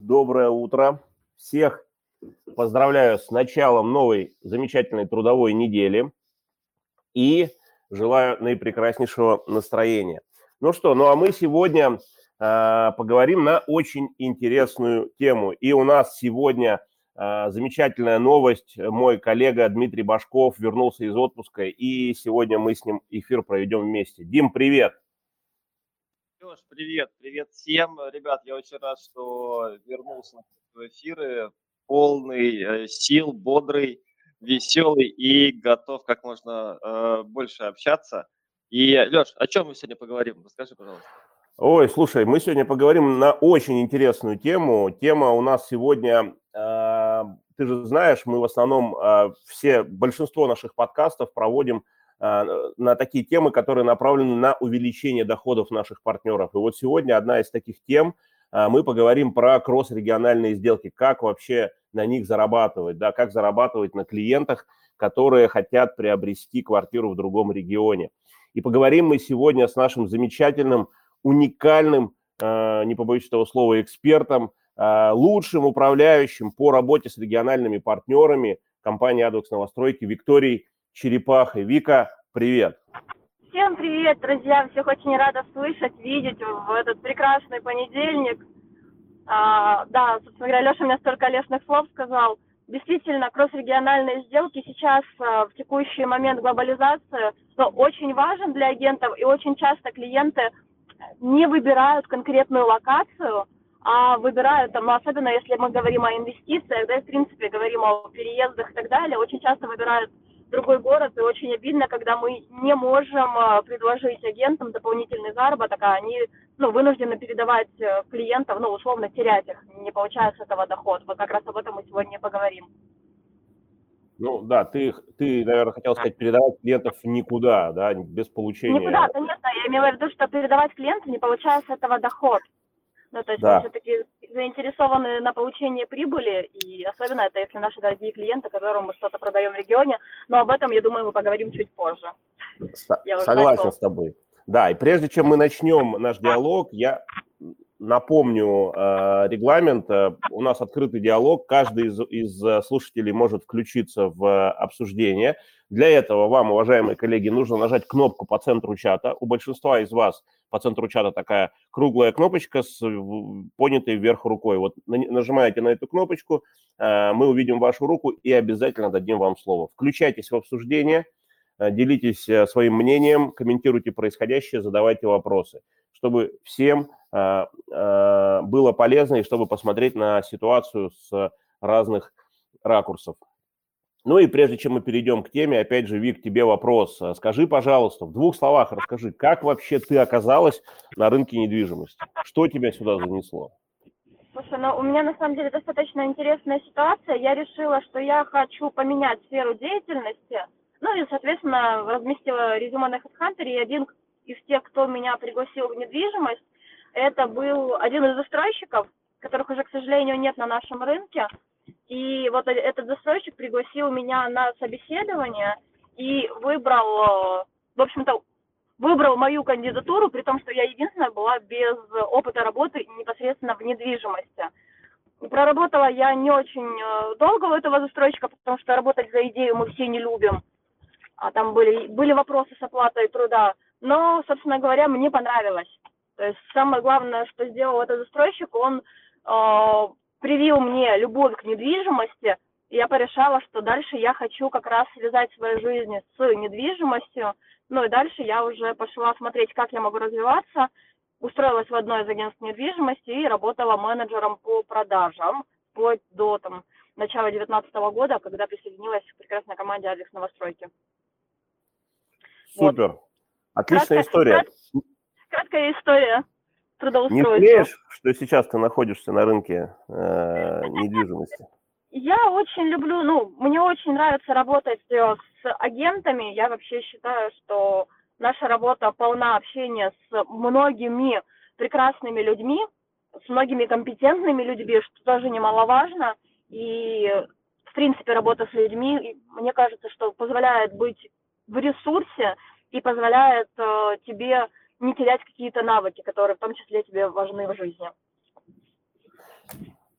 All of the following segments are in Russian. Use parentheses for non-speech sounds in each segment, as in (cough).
Доброе утро. Всех поздравляю с началом новой замечательной трудовой недели и желаю наипрекраснейшего настроения. Ну что, ну а мы сегодня э, поговорим на очень интересную тему. И у нас сегодня э, замечательная новость. Мой коллега Дмитрий Башков вернулся из отпуска, и сегодня мы с ним эфир проведем вместе. Дим, привет! Леш, привет, привет всем. Ребят, я очень рад, что вернулся в эфиры, полный э, сил, бодрый, веселый и готов как можно э, больше общаться. И, Леш, о чем мы сегодня поговорим? Расскажи, пожалуйста. Ой, слушай, мы сегодня поговорим на очень интересную тему. Тема у нас сегодня, э, ты же знаешь, мы в основном э, все, большинство наших подкастов проводим на такие темы, которые направлены на увеличение доходов наших партнеров. И вот сегодня одна из таких тем, а, мы поговорим про кросс-региональные сделки, как вообще на них зарабатывать, да, как зарабатывать на клиентах, которые хотят приобрести квартиру в другом регионе. И поговорим мы сегодня с нашим замечательным, уникальным, а, не побоюсь этого слова, экспертом, лучшим управляющим по работе с региональными партнерами компании «Адвокс Новостройки» Викторией Черепахой. Вика, привет. Всем привет, друзья. Всех очень рада слышать, видеть в этот прекрасный понедельник. А, да, собственно говоря, Леша мне столько лестных слов сказал. Действительно, кросс-региональные сделки сейчас а, в текущий момент глобализации но очень важен для агентов, и очень часто клиенты не выбирают конкретную локацию, а выбирают, там, особенно если мы говорим о инвестициях, да, и в принципе говорим о переездах и так далее, очень часто выбирают другой город, и очень обидно, когда мы не можем э, предложить агентам дополнительный заработок, а они ну, вынуждены передавать э, клиентов, ну, условно, терять их, не получая с этого доход. Вот как раз об этом мы сегодня поговорим. Ну да, ты, ты, наверное, хотел сказать, передавать клиентов никуда, да, без получения. Никуда, конечно, я имела в виду, что передавать клиенту, не получая с этого доход. Ну, то есть да. мы все-таки заинтересованы на получении прибыли, и особенно это если наши дорогие клиенты, которым мы что-то продаем в регионе, но об этом, я думаю, мы поговорим чуть позже. Согласен с тобой. Да, и прежде чем мы начнем наш диалог, я напомню э, регламент. Э, у нас открытый диалог. Каждый из, из э, слушателей может включиться в обсуждение. Для этого вам, уважаемые коллеги, нужно нажать кнопку по центру чата. У большинства из вас по центру чата такая круглая кнопочка с понятой вверх рукой. Вот нажимаете на эту кнопочку, мы увидим вашу руку и обязательно дадим вам слово. Включайтесь в обсуждение, делитесь своим мнением, комментируйте происходящее, задавайте вопросы, чтобы всем было полезно и чтобы посмотреть на ситуацию с разных ракурсов. Ну и прежде чем мы перейдем к теме, опять же, Вик, тебе вопрос. Скажи, пожалуйста, в двух словах расскажи, как вообще ты оказалась на рынке недвижимости? Что тебя сюда занесло? Слушай, ну у меня на самом деле достаточно интересная ситуация. Я решила, что я хочу поменять сферу деятельности. Ну и, соответственно, разместила резюме на HeadHunter, и один из тех, кто меня пригласил в недвижимость, это был один из застройщиков, которых уже, к сожалению, нет на нашем рынке. И вот э, этот застройщик пригласил меня на собеседование и выбрал, э, в общем-то, выбрал мою кандидатуру, при том, что я единственная была без опыта работы непосредственно в недвижимости. Проработала я не очень э, долго у этого застройщика, потому что работать за идею мы все не любим. А там были, были вопросы с оплатой труда. Но, собственно говоря, мне понравилось. То есть самое главное, что сделал этот застройщик, он э, привил мне любовь к недвижимости, и я порешала, что дальше я хочу как раз связать свою жизнь с недвижимостью. Ну и дальше я уже пошла смотреть, как я могу развиваться. Устроилась в одно из агентств недвижимости и работала менеджером по продажам вплоть до там, начала 2019 года, когда присоединилась к прекрасной команде Алекс Новостройки. Супер. Вот. Отличная Краткая история краткая история трудоустройства. Не жалеешь, что сейчас ты находишься на рынке э, недвижимости? Я очень люблю, ну, мне очень нравится работать э, с агентами. Я вообще считаю, что наша работа полна общения с многими прекрасными людьми, с многими компетентными людьми, что тоже немаловажно. И, в принципе, работа с людьми, мне кажется, что позволяет быть в ресурсе и позволяет э, тебе не терять какие-то навыки, которые в том числе тебе важны в жизни.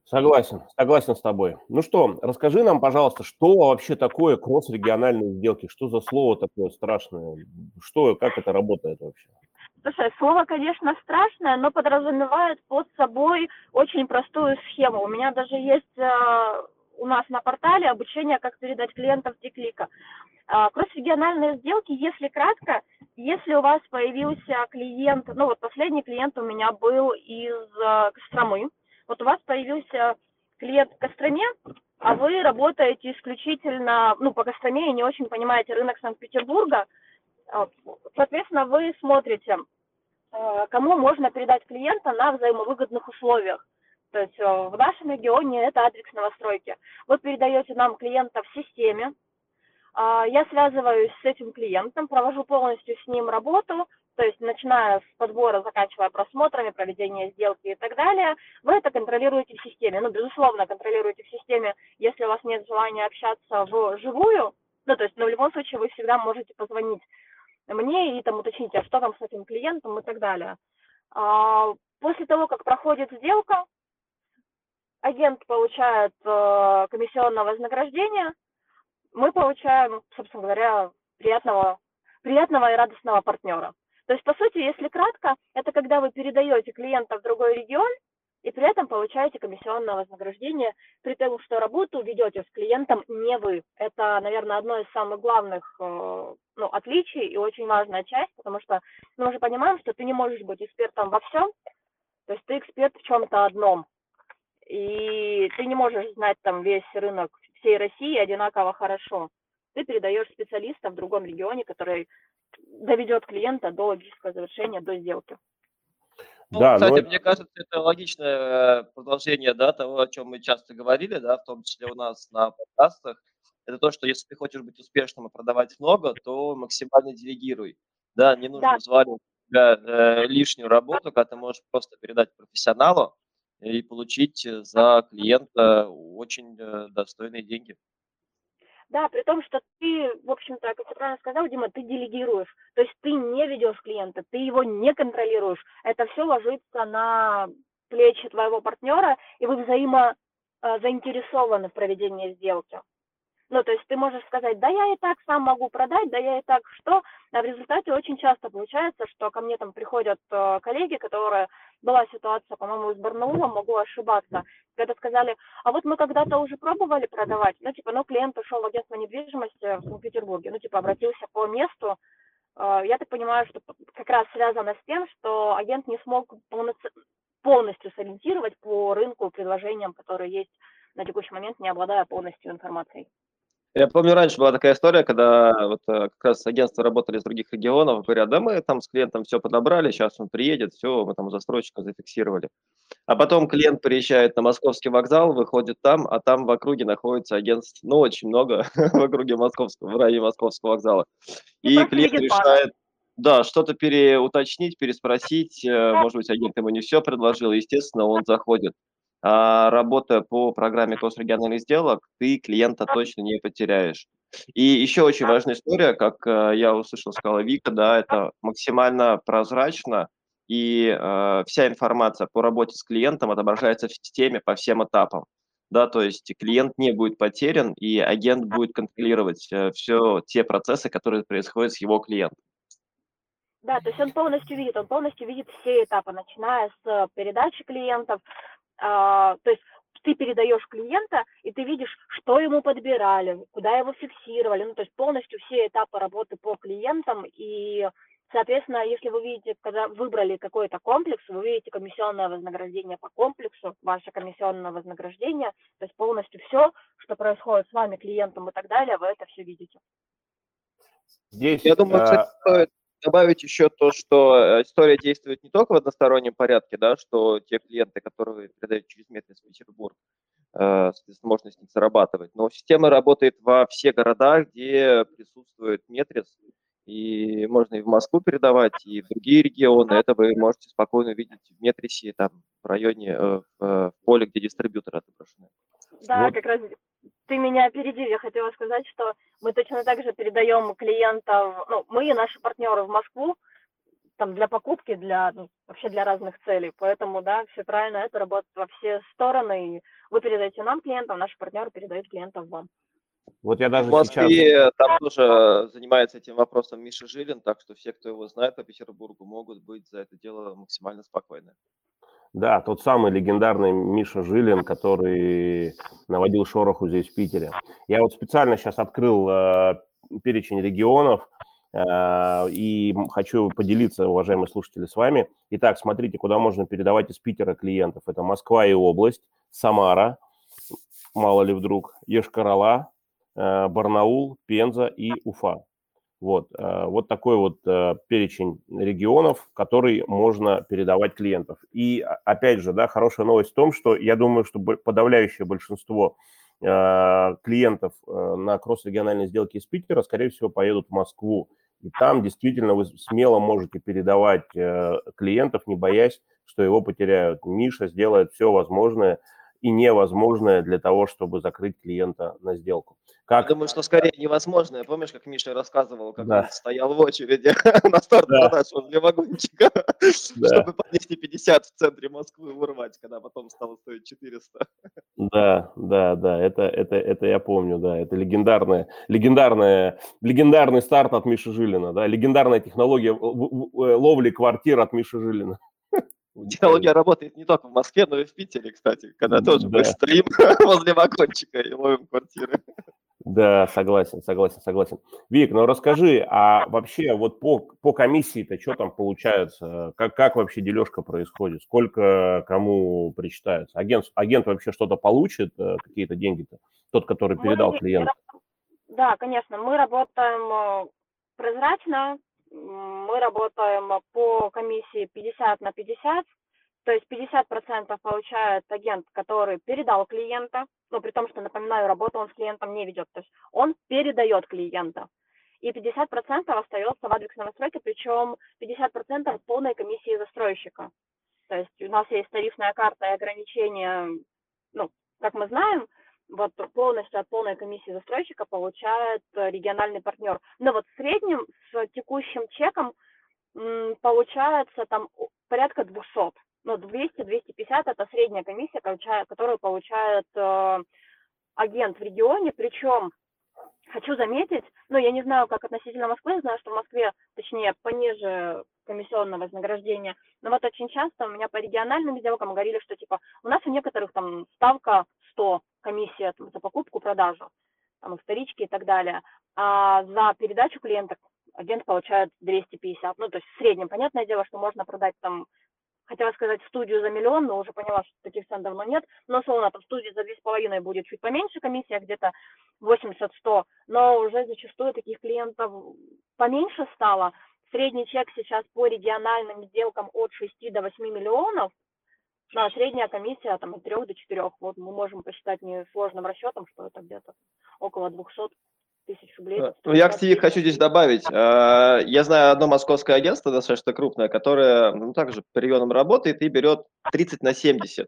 Согласен, согласен с тобой. Ну что, расскажи нам, пожалуйста, что вообще такое кросс-региональные сделки? Что за слово такое страшное? Что, как это работает вообще? Слушай, слово, конечно, страшное, но подразумевает под собой очень простую схему. У меня даже есть э, у нас на портале обучение, как передать клиентов Тиклика. Э, кросс-региональные сделки, если кратко, если у вас появился клиент, ну вот последний клиент у меня был из э, Костромы, вот у вас появился клиент в Костроме, а вы работаете исключительно, ну, по Костроме и не очень понимаете рынок Санкт-Петербурга, а, соответственно, вы смотрите, кому можно передать клиента на взаимовыгодных условиях. То есть э, в нашем регионе это адрес новостройки. Вы передаете нам клиента в системе, а, я связываюсь с этим клиентом, провожу полностью с ним работу, то есть начиная с подбора, заканчивая просмотрами, проведения сделки и так далее, вы это контролируете в системе. Ну, безусловно, контролируете в системе, если у вас нет желания общаться в живую, ну, то есть, но в любом случае вы всегда можете позвонить мне и там уточнить, а что там с этим клиентом и так далее. А, после того, как проходит сделка, агент получает э, комиссионное вознаграждение, мы получаем, собственно говоря, приятного, приятного и радостного партнера. То есть, по сути, если кратко, это когда вы передаете клиента в другой регион, и при этом получаете комиссионное вознаграждение, при том, что работу ведете с клиентом не вы. Это, наверное, одно из самых главных э, ну, отличий и очень важная часть, потому что мы уже понимаем, что ты не можешь быть экспертом во всем, то есть ты эксперт в чем-то одном. И ты не можешь знать там весь рынок всей России одинаково хорошо. Ты передаешь специалиста в другом регионе, который доведет клиента до логического завершения, до сделки. Ну, да, кстати, но... мне кажется, это логичное э, продолжение да, того, о чем мы часто говорили, да, в том числе у нас на подкастах. Это то, что если ты хочешь быть успешным и продавать много, то максимально делегируй. Да, не нужно да. себя э, лишнюю работу, когда ты можешь просто передать профессионалу и получить за клиента очень э, достойные деньги. Да, при том, что ты, в общем-то, как ты правильно сказал, Дима, ты делегируешь. То есть ты не ведешь клиента, ты его не контролируешь. Это все ложится на плечи твоего партнера, и вы взаимо э, заинтересованы в проведении сделки. Ну, то есть ты можешь сказать, да я и так сам могу продать, да я и так что, а в результате очень часто получается, что ко мне там приходят э, коллеги, которые, была ситуация, по-моему, из Барнаула, могу ошибаться, когда сказали, а вот мы когда-то уже пробовали продавать, ну, типа, ну, клиент ушел в агентство недвижимости в Санкт-Петербурге, ну, типа, обратился по месту, э, я так понимаю, что как раз связано с тем, что агент не смог полностью сориентировать по рынку предложениям, которые есть на текущий момент, не обладая полностью информацией. Я помню, раньше была такая история, когда вот э, как раз агентства работали из других регионов, говорят, да мы там с клиентом все подобрали, сейчас он приедет, все, мы там застройщика зафиксировали. А потом клиент приезжает на московский вокзал, выходит там, а там в округе находится агентств, ну, очень много (laughs) в округе московского, в районе московского вокзала. И клиент решает, да, что-то переуточнить, переспросить, э, может быть, агент ему не все предложил, естественно, он заходит работая по программе региональных сделок, ты клиента точно не потеряешь. И еще очень важная история, как э, я услышал, сказала Вика, да, это максимально прозрачно, и э, вся информация по работе с клиентом отображается в системе по всем этапам. Да, то есть клиент не будет потерян, и агент будет контролировать э, все те процессы, которые происходят с его клиентом. Да, то есть он полностью видит, он полностью видит все этапы, начиная с передачи клиентов, а, то есть ты передаешь клиента, и ты видишь, что ему подбирали, куда его фиксировали, ну, то есть полностью все этапы работы по клиентам, и, соответственно, если вы видите, когда выбрали какой-то комплекс, вы видите комиссионное вознаграждение по комплексу, ваше комиссионное вознаграждение, то есть полностью все, что происходит с вами, клиентом и так далее, вы это все видите. Здесь, Я думаю, кстати, а, стоит добавить еще то, что э, история действует не только в одностороннем порядке, да, что те клиенты, которые передают через Метрис в Петербург, э, соответственно, можно с них зарабатывать. Но система работает во все города, где присутствует Метрис, и можно и в Москву передавать, и в другие регионы. Это вы можете спокойно видеть в Метрисе, там, в районе, э, в поле, где дистрибьюторы отображены. Да, вот. как раз ты меня опередил. Я хотела сказать, что мы точно так же передаем клиентов, ну, мы и наши партнеры в Москву, там для покупки, для ну, вообще для разных целей. Поэтому, да, все правильно, это работает во все стороны. И вы передаете нам клиентам, наши партнеры передают клиентов вам. Вот я даже В Москве сейчас... там тоже занимается этим вопросом Миша Жилин, так что все, кто его знает по Петербургу, могут быть за это дело максимально спокойны. Да, тот самый легендарный Миша Жилин, который наводил шороху здесь, в Питере. Я вот специально сейчас открыл э, перечень регионов э, и хочу поделиться, уважаемые слушатели, с вами. Итак, смотрите, куда можно передавать из Питера клиентов. Это Москва и область, Самара, мало ли вдруг, Ешкарала, э, Барнаул, Пенза и Уфа. Вот, э, вот такой вот э, перечень регионов, который можно передавать клиентов. И опять же, да, хорошая новость в том, что я думаю, что подавляющее большинство э, клиентов на кросс-региональной сделке из Питера, скорее всего, поедут в Москву. И там действительно вы смело можете передавать клиентов, не боясь, что его потеряют. Миша сделает все возможное и невозможное для того, чтобы закрыть клиента на сделку. Как... Я думаю, что скорее невозможно. Я помнишь, как Миша рассказывал, как да. он стоял в очереди (laughs) на старт да. продаж возле вагончика, (laughs) да. чтобы по 250 в центре Москвы урвать, когда потом стало стоить 400. Да, да, да, это, это, это я помню, да, это легендарная, легендарная, легендарный старт от Миши Жилина, да, легендарная технология ловли квартир от Миши Жилина. Технология (laughs) работает не только в Москве, но и в Питере, кстати, когда тоже да. мы стоим (laughs) возле вагончика и ловим квартиры. Да, согласен, согласен, согласен. Вик, ну расскажи, а вообще вот по, по комиссии-то что там получается? Как, как вообще дележка происходит? Сколько кому причитается? Агент, агент вообще что-то получит, э, какие-то деньги-то? Тот, который передал клиенту? Да, конечно, мы работаем э, прозрачно, мы работаем по комиссии 50 на 50, то есть 50% получает агент, который передал клиента, но при том, что, напоминаю, работу он с клиентом не ведет, то есть он передает клиента. И 50% остается в адресной настройке, причем 50% полной комиссии застройщика. То есть у нас есть тарифная карта и ограничения, ну, как мы знаем, вот полностью от полной комиссии застройщика получает региональный партнер. Но вот в среднем с текущим чеком получается там порядка 200 ну, 200-250 это средняя комиссия, которую получает э, агент в регионе, причем хочу заметить, ну, я не знаю, как относительно Москвы, знаю, что в Москве, точнее, пониже комиссионное вознаграждение, но вот очень часто у меня по региональным сделкам говорили, что, типа, у нас у некоторых там ставка 100 комиссия за покупку, продажу, там, вторички и так далее, а за передачу клиента агент получает 250, ну, то есть в среднем. Понятное дело, что можно продать там хотела сказать студию за миллион, но уже поняла, что таких цен давно нет. Но словно там студии за две с половиной будет чуть поменьше комиссия, где-то 80-100, но уже зачастую таких клиентов поменьше стало. Средний чек сейчас по региональным сделкам от 6 до 8 миллионов, да, средняя комиссия там от 3 до 4. Вот мы можем посчитать несложным расчетом, что это где-то около 200 тысяч рублей. Э, ну, я, кстати, хочу здесь добавить. Э, я знаю одно московское агентство, достаточно крупное, которое ну, также по регионам работает и берет 30 на 70.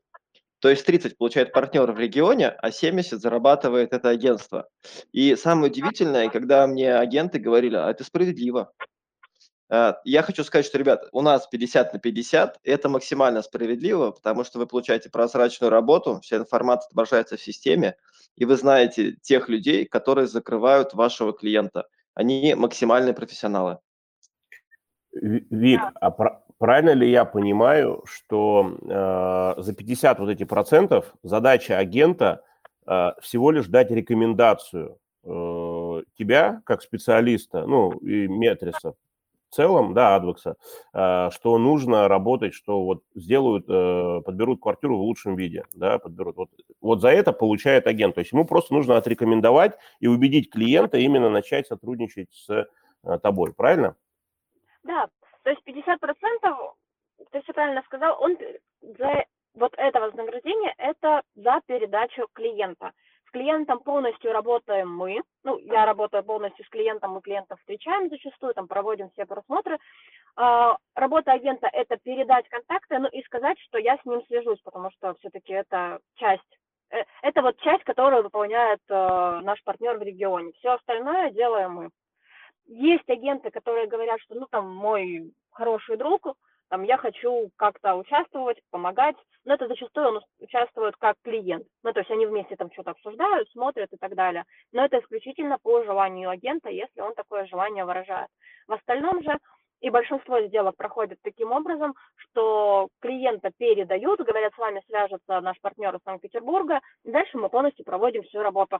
То есть 30 получает партнер в регионе, а 70 зарабатывает это агентство. И самое удивительное, когда мне агенты говорили, а это справедливо. Э, я хочу сказать, что, ребят, у нас 50 на 50, это максимально справедливо, потому что вы получаете прозрачную работу, вся информация отображается в системе, и вы знаете тех людей, которые закрывают вашего клиента. Они максимальные профессионалы. Вик, а правильно ли я понимаю, что э, за 50 вот эти процентов задача агента э, всего лишь дать рекомендацию э, тебя как специалиста, ну и метриса целом, да, Адвекса, э, что нужно работать, что вот сделают, э, подберут квартиру в лучшем виде, да, подберут. Вот, вот за это получает агент. То есть ему просто нужно отрекомендовать и убедить клиента именно начать сотрудничать с э, тобой, правильно? Да, то есть 50 процентов, ты все правильно сказал, он за вот это вознаграждение, это за передачу клиента клиентом полностью работаем мы. Ну, я работаю полностью с клиентом, мы клиентов встречаем зачастую, там проводим все просмотры. А, работа агента – это передать контакты, ну и сказать, что я с ним свяжусь, потому что все-таки это часть э, это вот часть, которую выполняет э, наш партнер в регионе. Все остальное делаем мы. есть агенты, которые говорят, что, ну, там, мой хороший друг, там, я хочу как-то участвовать, помогать, но это зачастую он участвует как клиент. Ну, то есть они вместе там что-то обсуждают, смотрят и так далее. Но это исключительно по желанию агента, если он такое желание выражает. В остальном же и большинство сделок проходит таким образом, что клиента передают, говорят, с вами свяжется наш партнер из Санкт-Петербурга, и дальше мы полностью проводим всю работу.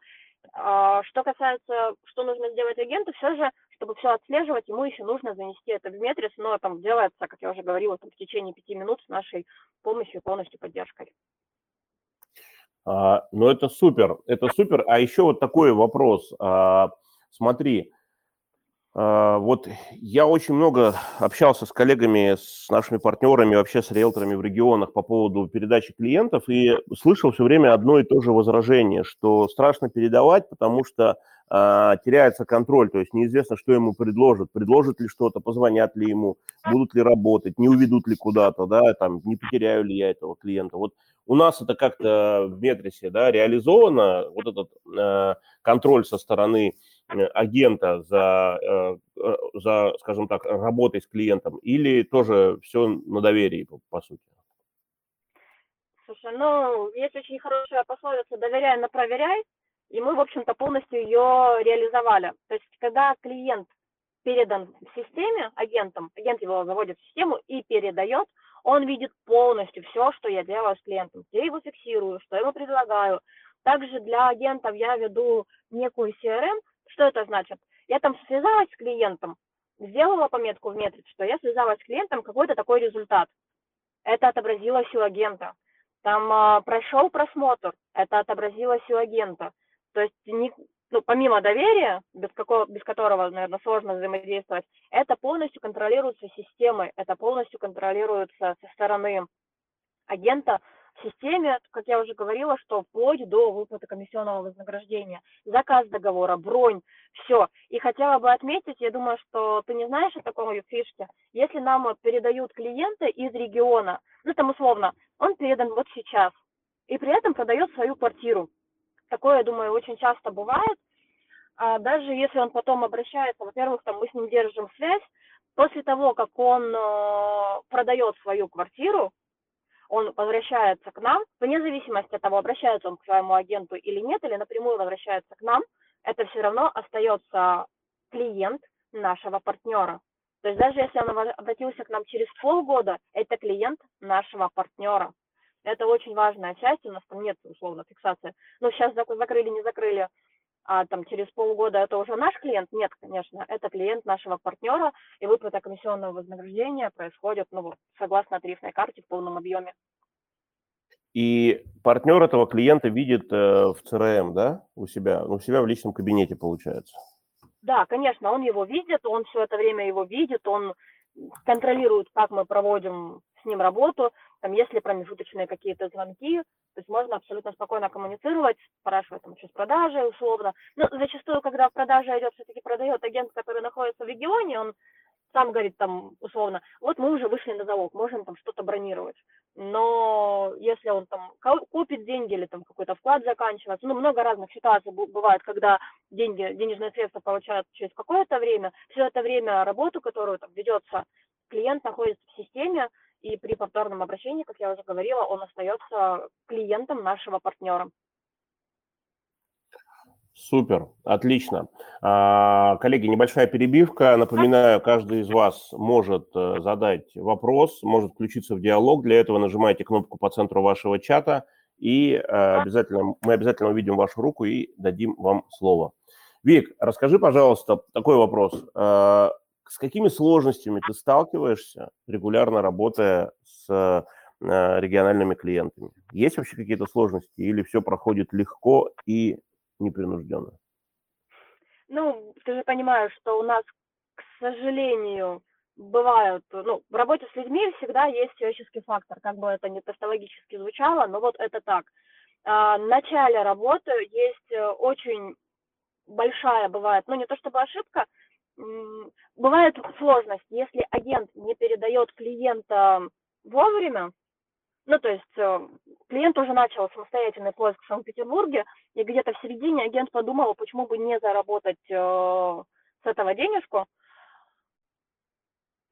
А, что касается, что нужно сделать агенту, все же, чтобы все отслеживать, ему еще нужно занести это в Метрис, но там делается, как я уже говорила, там, в течение пяти минут с нашей помощью полностью поддержкой. А, ну, это супер, это супер. А еще вот такой вопрос. А, смотри, а, вот я очень много общался с коллегами, с нашими партнерами, вообще с риэлторами в регионах по поводу передачи клиентов и слышал все время одно и то же возражение, что страшно передавать, потому что теряется контроль, то есть неизвестно, что ему предложат, предложат ли что-то, позвонят ли ему, будут ли работать, не уведут ли куда-то, да, там, не потеряю ли я этого клиента. Вот у нас это как-то в Метрисе, да, реализовано, вот этот э, контроль со стороны Э, агента за, э, э, за, скажем так, работой с клиентом, или тоже все на доверии, по, по сути? Слушай, ну, есть очень хорошая пословица «доверяй, но проверяй», и мы, в общем-то, полностью ее реализовали. То есть, когда клиент передан в системе агентом, агент его заводит в систему и передает, он видит полностью все, что я делаю с клиентом, где его фиксирую, что ему предлагаю. Также для агентов я веду некую CRM, что это значит? Я там связалась с клиентом, сделала пометку в метрике, что я связалась с клиентом, какой-то такой результат. Это отобразилось у агента. Там а, прошел просмотр, это отобразилось у агента. То есть не, ну, помимо доверия, без, какого, без которого, наверное, сложно взаимодействовать, это полностью контролируется системой, это полностью контролируется со стороны агента, в системе, как я уже говорила, что вплоть до выплаты комиссионного вознаграждения, заказ договора, бронь, все. И хотела бы отметить, я думаю, что ты не знаешь о таком фишке, если нам передают клиента из региона, ну там условно, он передан вот сейчас, и при этом продает свою квартиру. Такое, я думаю, очень часто бывает. А даже если он потом обращается, во-первых, там мы с ним держим связь, после того, как он э, продает свою квартиру, он возвращается к нам, вне зависимости от того, обращается он к своему агенту или нет, или напрямую возвращается к нам, это все равно остается клиент нашего партнера. То есть даже если он обратился к нам через полгода, это клиент нашего партнера. Это очень важная часть, у нас там нет условно фиксации. Но сейчас закрыли, не закрыли, а там через полгода это уже наш клиент? Нет, конечно, это клиент нашего партнера, и выплата комиссионного вознаграждения происходит, ну, согласно тарифной карте в полном объеме. И партнер этого клиента видит э, в CRM, да, у себя, у себя в личном кабинете получается? Да, конечно, он его видит, он все это время его видит, он контролирует, как мы проводим с ним работу, там, если промежуточные какие-то звонки, то есть можно абсолютно спокойно коммуницировать, спрашивать там что с продажей условно. Но зачастую, когда в продаже идет, все-таки продает агент, который находится в регионе, он сам говорит там условно, вот мы уже вышли на залог, можем там что-то бронировать. Но если он там купит деньги или там какой-то вклад заканчивается, ну много разных ситуаций бывает, когда деньги, денежные средства получают через какое-то время, все это время работу, которую там ведется, клиент находится в системе, и при повторном обращении, как я уже говорила, он остается клиентом нашего партнера. Супер, отлично. А, коллеги, небольшая перебивка. Напоминаю, каждый из вас может э, задать вопрос, может включиться в диалог. Для этого нажимайте кнопку по центру вашего чата, и э, обязательно, мы обязательно увидим вашу руку и дадим вам слово. Вик, расскажи, пожалуйста, такой вопрос. С какими сложностями ты сталкиваешься, регулярно работая с региональными клиентами? Есть вообще какие-то сложности или все проходит легко и непринужденно? Ну, ты же понимаешь, что у нас, к сожалению, бывают, ну, в работе с людьми всегда есть человеческий фактор, как бы это не тавтологически звучало, но вот это так. А, в начале работы есть э, очень большая бывает, ну не то чтобы ошибка, бывает сложность, если агент не передает клиента вовремя, ну, то есть э, клиент уже начал самостоятельный поиск в Санкт-Петербурге, и где-то в середине агент подумал, почему бы не заработать э, с этого денежку,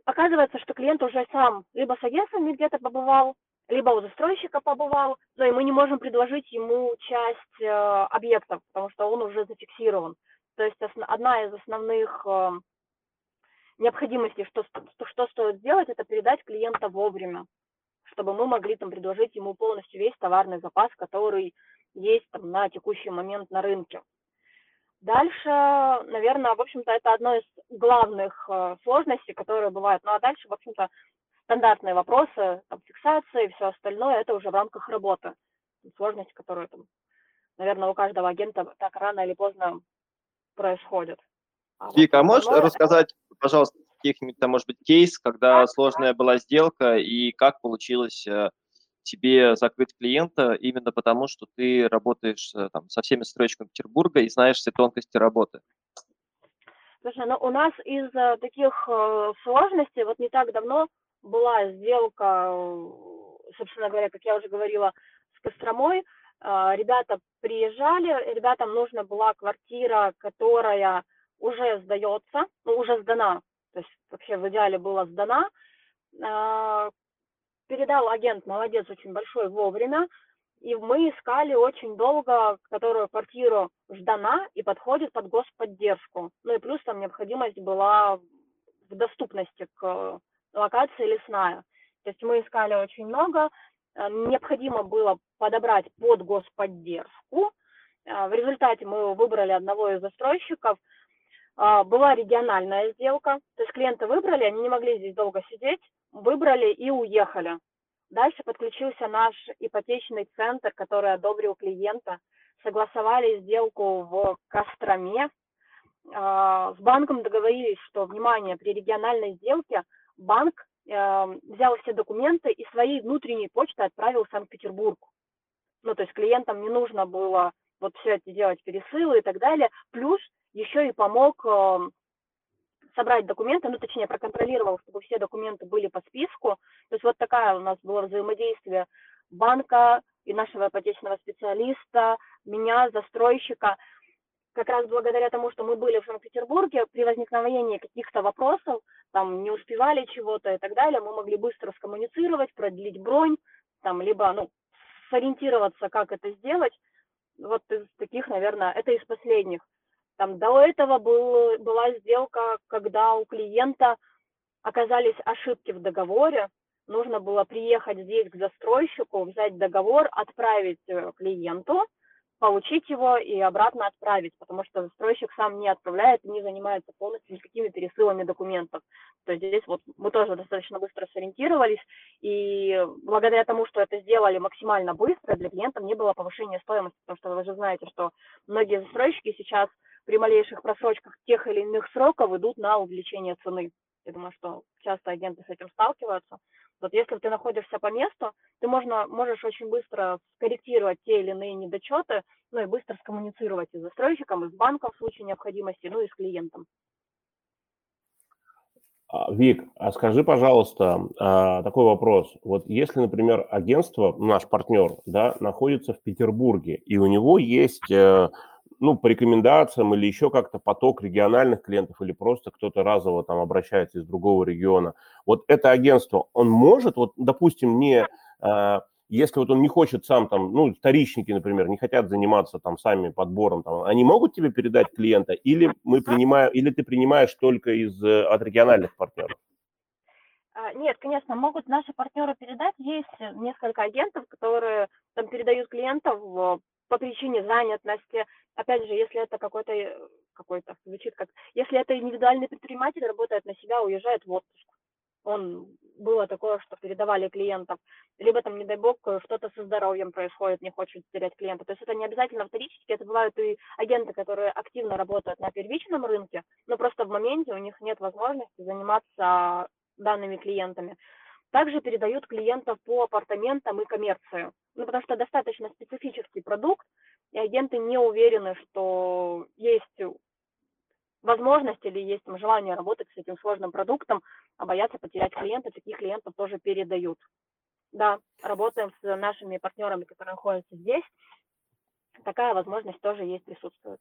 оказывается, что клиент уже сам либо с агентствами где-то побывал, либо у застройщика побывал, но и мы не можем предложить ему часть э, объектов, потому что он уже зафиксирован. То есть одна из основных э, необходимостей, что, что, стоит сделать, это передать клиента вовремя, чтобы мы могли там предложить ему полностью весь товарный запас, который есть там, на текущий момент на рынке. Дальше, наверное, в общем-то, это одно из главных э, сложностей, которые бывают. Ну а дальше, в общем-то, стандартные вопросы, там, фиксация и все остальное, это уже в рамках работы. Сложность, которая, там, наверное, у каждого агента так рано или поздно происходит. А Вика, а можешь остальное... рассказать, пожалуйста, каких-нибудь, там, может быть, кейс, когда сложная была сделка и как получилось э, тебе закрыть клиента именно потому, что ты работаешь э, там, со всеми стройщиками Петербурга и знаешь все тонкости работы? Слушай, ну у нас из э, таких сложностей вот не так давно была сделка, собственно говоря, как я уже говорила, с Костромой. Ребята приезжали, ребятам нужна была квартира, которая уже сдается, ну, уже сдана, то есть вообще в идеале была сдана передал агент, молодец, очень большой, вовремя. И мы искали очень долго, которую квартиру ждана и подходит под господдержку. Ну и плюс там необходимость была в доступности к локации лесная. То есть мы искали очень много, э, необходимо было подобрать под господдержку. Э, в результате мы выбрали одного из застройщиков. Э, была региональная сделка, то есть клиента выбрали, они не могли здесь долго сидеть, выбрали и уехали. Дальше подключился наш ипотечный центр, который одобрил клиента. Согласовали сделку в Костроме. С банком договорились, что, внимание, при региональной сделке банк э, взял все документы и своей внутренней почтой отправил в Санкт-Петербург. Ну, то есть клиентам не нужно было вот все это делать, пересылы и так далее. Плюс еще и помог э, собрать документы, ну, точнее, проконтролировал, чтобы все документы были по списку. То есть вот такая у нас было взаимодействие банка и нашего ипотечного специалиста, меня, застройщика. Как раз благодаря тому, что мы были в Санкт-Петербурге, при возникновении каких-то вопросов, там не успевали чего-то и так далее, мы могли быстро скоммуницировать, продлить бронь, там, либо, ну, сориентироваться, как это сделать. Вот из таких, наверное, это из последних. Там до этого был, была сделка, когда у клиента оказались ошибки в договоре, нужно было приехать здесь к застройщику, взять договор, отправить э, клиенту, получить его и обратно отправить, потому что застройщик сам не отправляет и не занимается полностью никакими пересылами документов. То есть здесь вот мы тоже достаточно быстро сориентировались, и благодаря тому, что это сделали максимально быстро, для клиентов не было повышения стоимости, потому что вы же знаете, что многие застройщики сейчас при малейших просрочках тех или иных сроков идут на увеличение цены. Я думаю, что часто агенты с этим сталкиваются. Вот если ты находишься по месту, ты можно, можешь очень быстро скорректировать те или иные недочеты, ну и быстро скоммуницировать и с застройщиком, и с банком в случае необходимости, ну и с клиентом. А, Вик, а скажи, пожалуйста, а, такой вопрос. Вот если, например, агентство, наш партнер, да, находится в Петербурге, и у него есть э, ну, по рекомендациям или еще как-то поток региональных клиентов или просто кто-то разово там обращается из другого региона. Вот это агентство, он может, вот, допустим, не, а, если вот он не хочет сам там, ну, вторичники, например, не хотят заниматься там сами подбором, там, они могут тебе передать клиента или мы принимаем, или ты принимаешь только из, э, от региональных партнеров? А, нет, конечно, могут наши партнеры передать. Есть несколько агентов, которые там передают клиентов по причине занятости. Опять же, если это какой-то, э, какой-то, звучит как, если это индивидуальный предприниматель, работает на себя, уезжает в отпуск. Он, было такое, что передавали клиентов, либо там, не дай бог, что-то со здоровьем происходит, не хочет терять клиента. То есть это не обязательно вторически, это бывают и агенты, которые активно работают на первичном рынке, но просто в моменте у них нет возможности заниматься данными клиентами. Также передают клиентов по апартаментам и коммерцию. Ну, потому что достаточно специфический продукт, и агенты не уверены, что есть возможность или есть там, желание работать с этим сложным продуктом, а боятся потерять клиента, таких клиентов тоже передают. Да, работаем с нашими партнерами, которые находятся здесь. Такая возможность тоже есть, присутствует.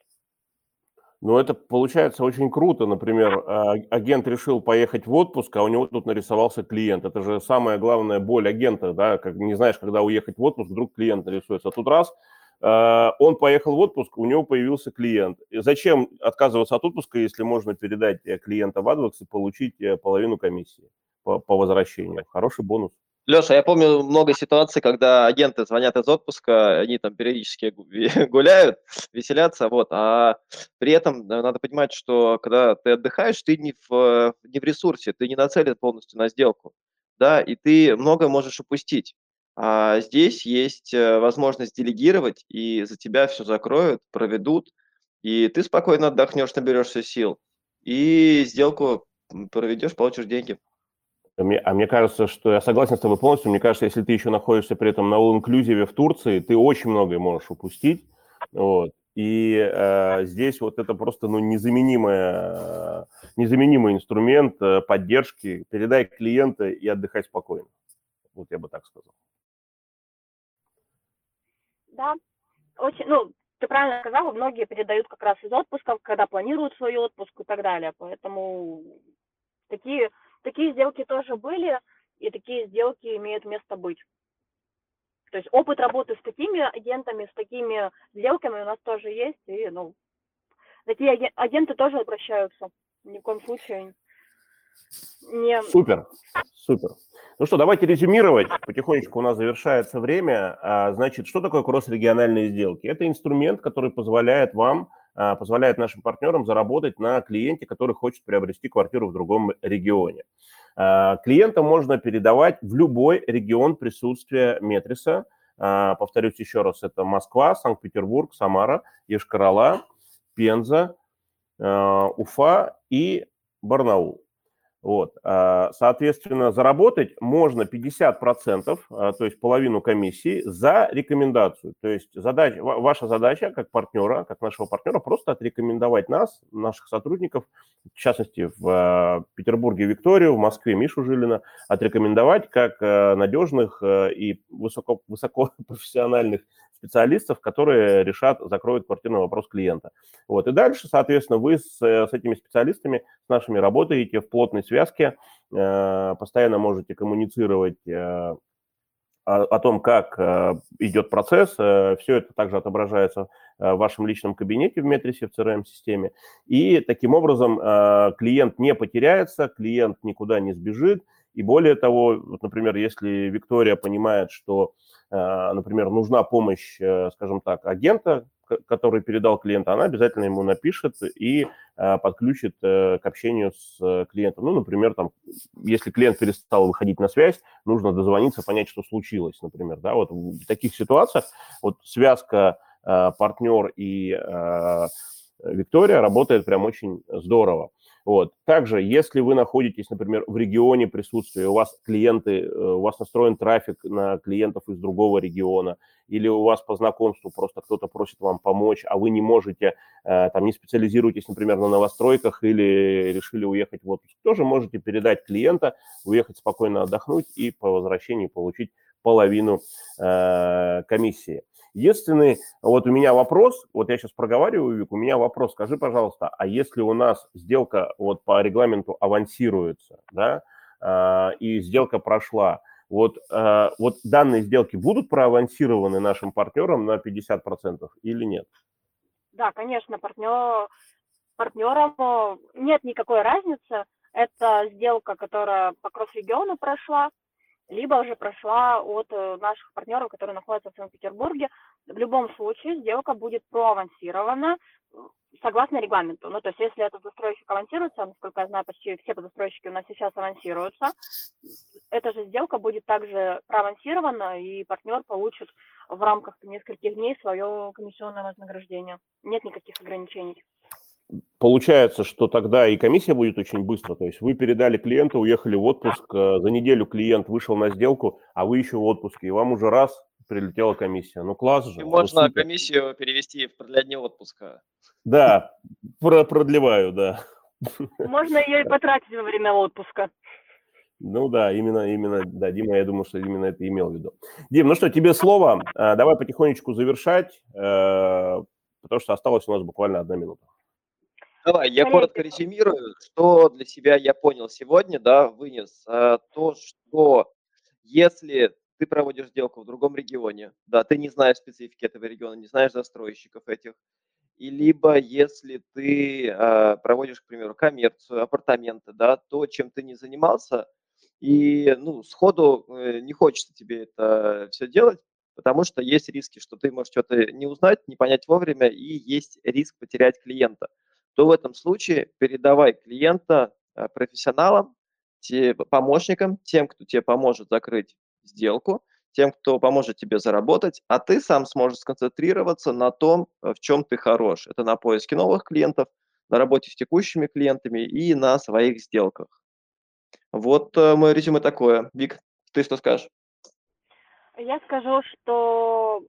Ну, это получается очень круто. Например, а, агент решил поехать в отпуск, а у него тут нарисовался клиент. Это же самая главная боль агента, да, как не знаешь, когда уехать в отпуск, вдруг клиент нарисуется. А тут раз, а, он поехал в отпуск, у него появился клиент. И зачем отказываться от отпуска, если можно передать э, клиента в AdWords и получить э, половину комиссии по, по возвращению? Хороший бонус. Леша, я помню много ситуаций, когда агенты звонят из отпуска, они там периодически (laughs) гуляют, веселятся, вот, а при этом э, надо понимать, что когда ты отдыхаешь, ты не в, не в ресурсе, ты не нацелен полностью на сделку, да, и ты много можешь упустить. А здесь есть э, возможность делегировать, и за тебя все закроют, проведут, и ты спокойно отдохнешь, наберешься сил, и сделку проведешь, получишь деньги. Мне, а мне кажется, что я согласен с тобой полностью. Мне кажется, если ты еще находишься при этом на all-inclusive в Турции, ты очень многое можешь упустить. Вот. И э, здесь вот это просто ну, незаменимый, незаменимый инструмент э, поддержки. Передай клиента и отдыхай спокойно. Вот я бы так сказал. Да, очень, ну, ты правильно сказал, многие передают как раз из отпусков, когда планируют свой отпуск и так далее. Поэтому такие такие сделки тоже были, и такие сделки имеют место быть. То есть опыт работы с такими агентами, с такими сделками у нас тоже есть, и, ну, такие агенты тоже обращаются. Ни в коем случае не... Супер, супер. Ну что, давайте резюмировать. Потихонечку у нас завершается время. А, значит, что такое кросс-региональные сделки? Это инструмент, который позволяет вам позволяет нашим партнерам заработать на клиенте, который хочет приобрести квартиру в другом регионе. А, клиента можно передавать в любой регион присутствия Метриса. А, повторюсь еще раз, это Москва, Санкт-Петербург, Самара, Ешкарала, Пенза, Уфа и Барнаул. Вот. А, соответственно, заработать можно 50%, а, то есть половину комиссии, за рекомендацию. То есть задача, ваша задача как партнера, как нашего партнера, просто отрекомендовать нас, наших сотрудников, в частности, в а, Петербурге Викторию, в Москве Мишу Жилина, отрекомендовать как надежных и высоко, высокопрофессиональных (laughs) специалистов, которые решат, закроют квартирный вопрос клиента. Вот. И дальше, соответственно, вы с, с этими специалистами, с нашими работаете в плотной связке, э, постоянно можете коммуницировать э, о, о том, как э, идет процесс. Э, все это также отображается э, в вашем личном кабинете в Метрисе, в CRM-системе. И таким образом э, клиент не потеряется, клиент никуда не сбежит. И более того, вот, например, если Виктория понимает, что Э, например, нужна помощь, э, скажем так, агента, который передал клиента, она обязательно ему напишет и э, подключит к общению с клиентом. Ну, например, там, если клиент перестал выходить на связь, нужно дозвониться, понять, что случилось, например. Да, вот в таких ситуациях вот связка партнер и Виктория работает прям очень здорово. Вот. Также, если вы находитесь, например, в регионе присутствия, у вас клиенты, э, у вас настроен трафик на клиентов из другого региона, или у вас по знакомству просто кто-то просит вам помочь, а вы не можете, э, там, не специализируетесь, например, на новостройках или решили уехать в отпуск, тоже можете передать клиента, уехать спокойно отдохнуть и по возвращении получить половину э, комиссии. Единственный, вот у меня вопрос, вот я сейчас проговариваю, Вик, у меня вопрос, скажи, пожалуйста, а если у нас сделка вот по регламенту авансируется, да, э, и сделка прошла, вот, э, вот данные сделки будут проавансированы нашим партнерам на 50% или нет? Да, конечно, партнер, партнерам э, нет никакой разницы. Это сделка, которая по кросс-региону прошла, либо уже прошла от э, наших партнеров, которые находятся в Санкт-Петербурге. В любом случае сделка будет проавансирована э, согласно регламенту. Ну, то есть, если этот застройщик авансируется, насколько я знаю, почти все застройщики у нас сейчас авансируются, эта же сделка будет также проавансирована, и партнер получит в рамках нескольких дней свое комиссионное вознаграждение. Нет никаких ограничений. Получается, что тогда и комиссия будет очень быстро. То есть вы передали клиента, уехали в отпуск, э, за неделю клиент вышел на сделку, а вы еще в отпуске, и вам уже раз прилетела комиссия. Ну класс же. И ну, можно супер. комиссию перевести в продление отпуска. Да, про продлеваю, да. Можно ее и потратить во время отпуска. Ну да, именно, именно, да, Дима, я думаю, что именно это имел в виду. Дим, ну что, тебе слово. Э, давай потихонечку завершать, э, потому что осталось у нас буквально одна минута. Давай, я коротко резюмирую, что для себя я понял сегодня, да, вынес. А, то, что если ты проводишь сделку в другом регионе, да, ты не знаешь специфики этого региона, не знаешь застройщиков этих, и либо если ты э, проводишь, к примеру, коммерцию, апартаменты, да, то, чем ты не занимался, и ну, сходу э, не хочется тебе это все делать, потому что есть риски, что ты можешь что-то не узнать, не понять вовремя, и есть риск потерять клиента. То в этом случае передавай клиента э, профессионалам, помощникам, тем, кто тебе поможет закрыть сделку, тем, кто поможет тебе заработать, а ты сам сможешь сконцентрироваться на том, э, в чем ты хорош. Это на поиске новых клиентов, на работе с текущими клиентами и на своих сделках. Вот э, мое резюме такое. Вик, ты что скажешь? Я скажу, что,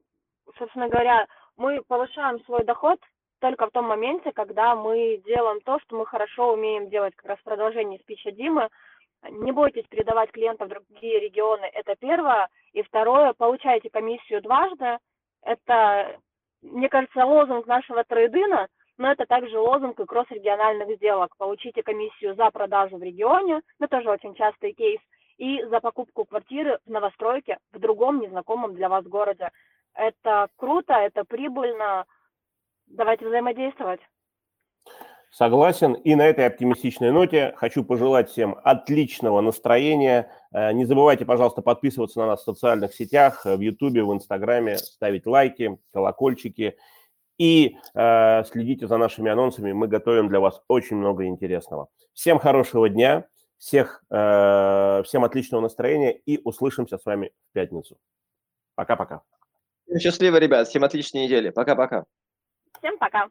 собственно говоря, мы повышаем свой доход только в том моменте, когда мы делаем то, что мы хорошо умеем делать, как раз в продолжении спича Димы – не бойтесь передавать клиентов в другие регионы, это первое. И второе, получайте комиссию дважды. Это, мне кажется, лозунг нашего трейдина, но это также лозунг и кросс-региональных сделок. Получите комиссию за продажу в регионе, это тоже очень частый кейс, и за покупку квартиры в новостройке в другом незнакомом для вас городе. Это круто, это прибыльно. Давайте взаимодействовать. Согласен. И на этой оптимистичной ноте хочу пожелать всем отличного настроения. Э, не забывайте, пожалуйста, подписываться на нас в социальных сетях, в Ютубе, в Инстаграме, ставить лайки, колокольчики и э, следите за нашими анонсами. Мы готовим для вас очень много интересного. Всем хорошего дня, всех, э, всем отличного настроения и услышимся с вами в пятницу. Пока-пока. Счастливо, ребят. Всем отличной недели. Пока-пока. Всем пока.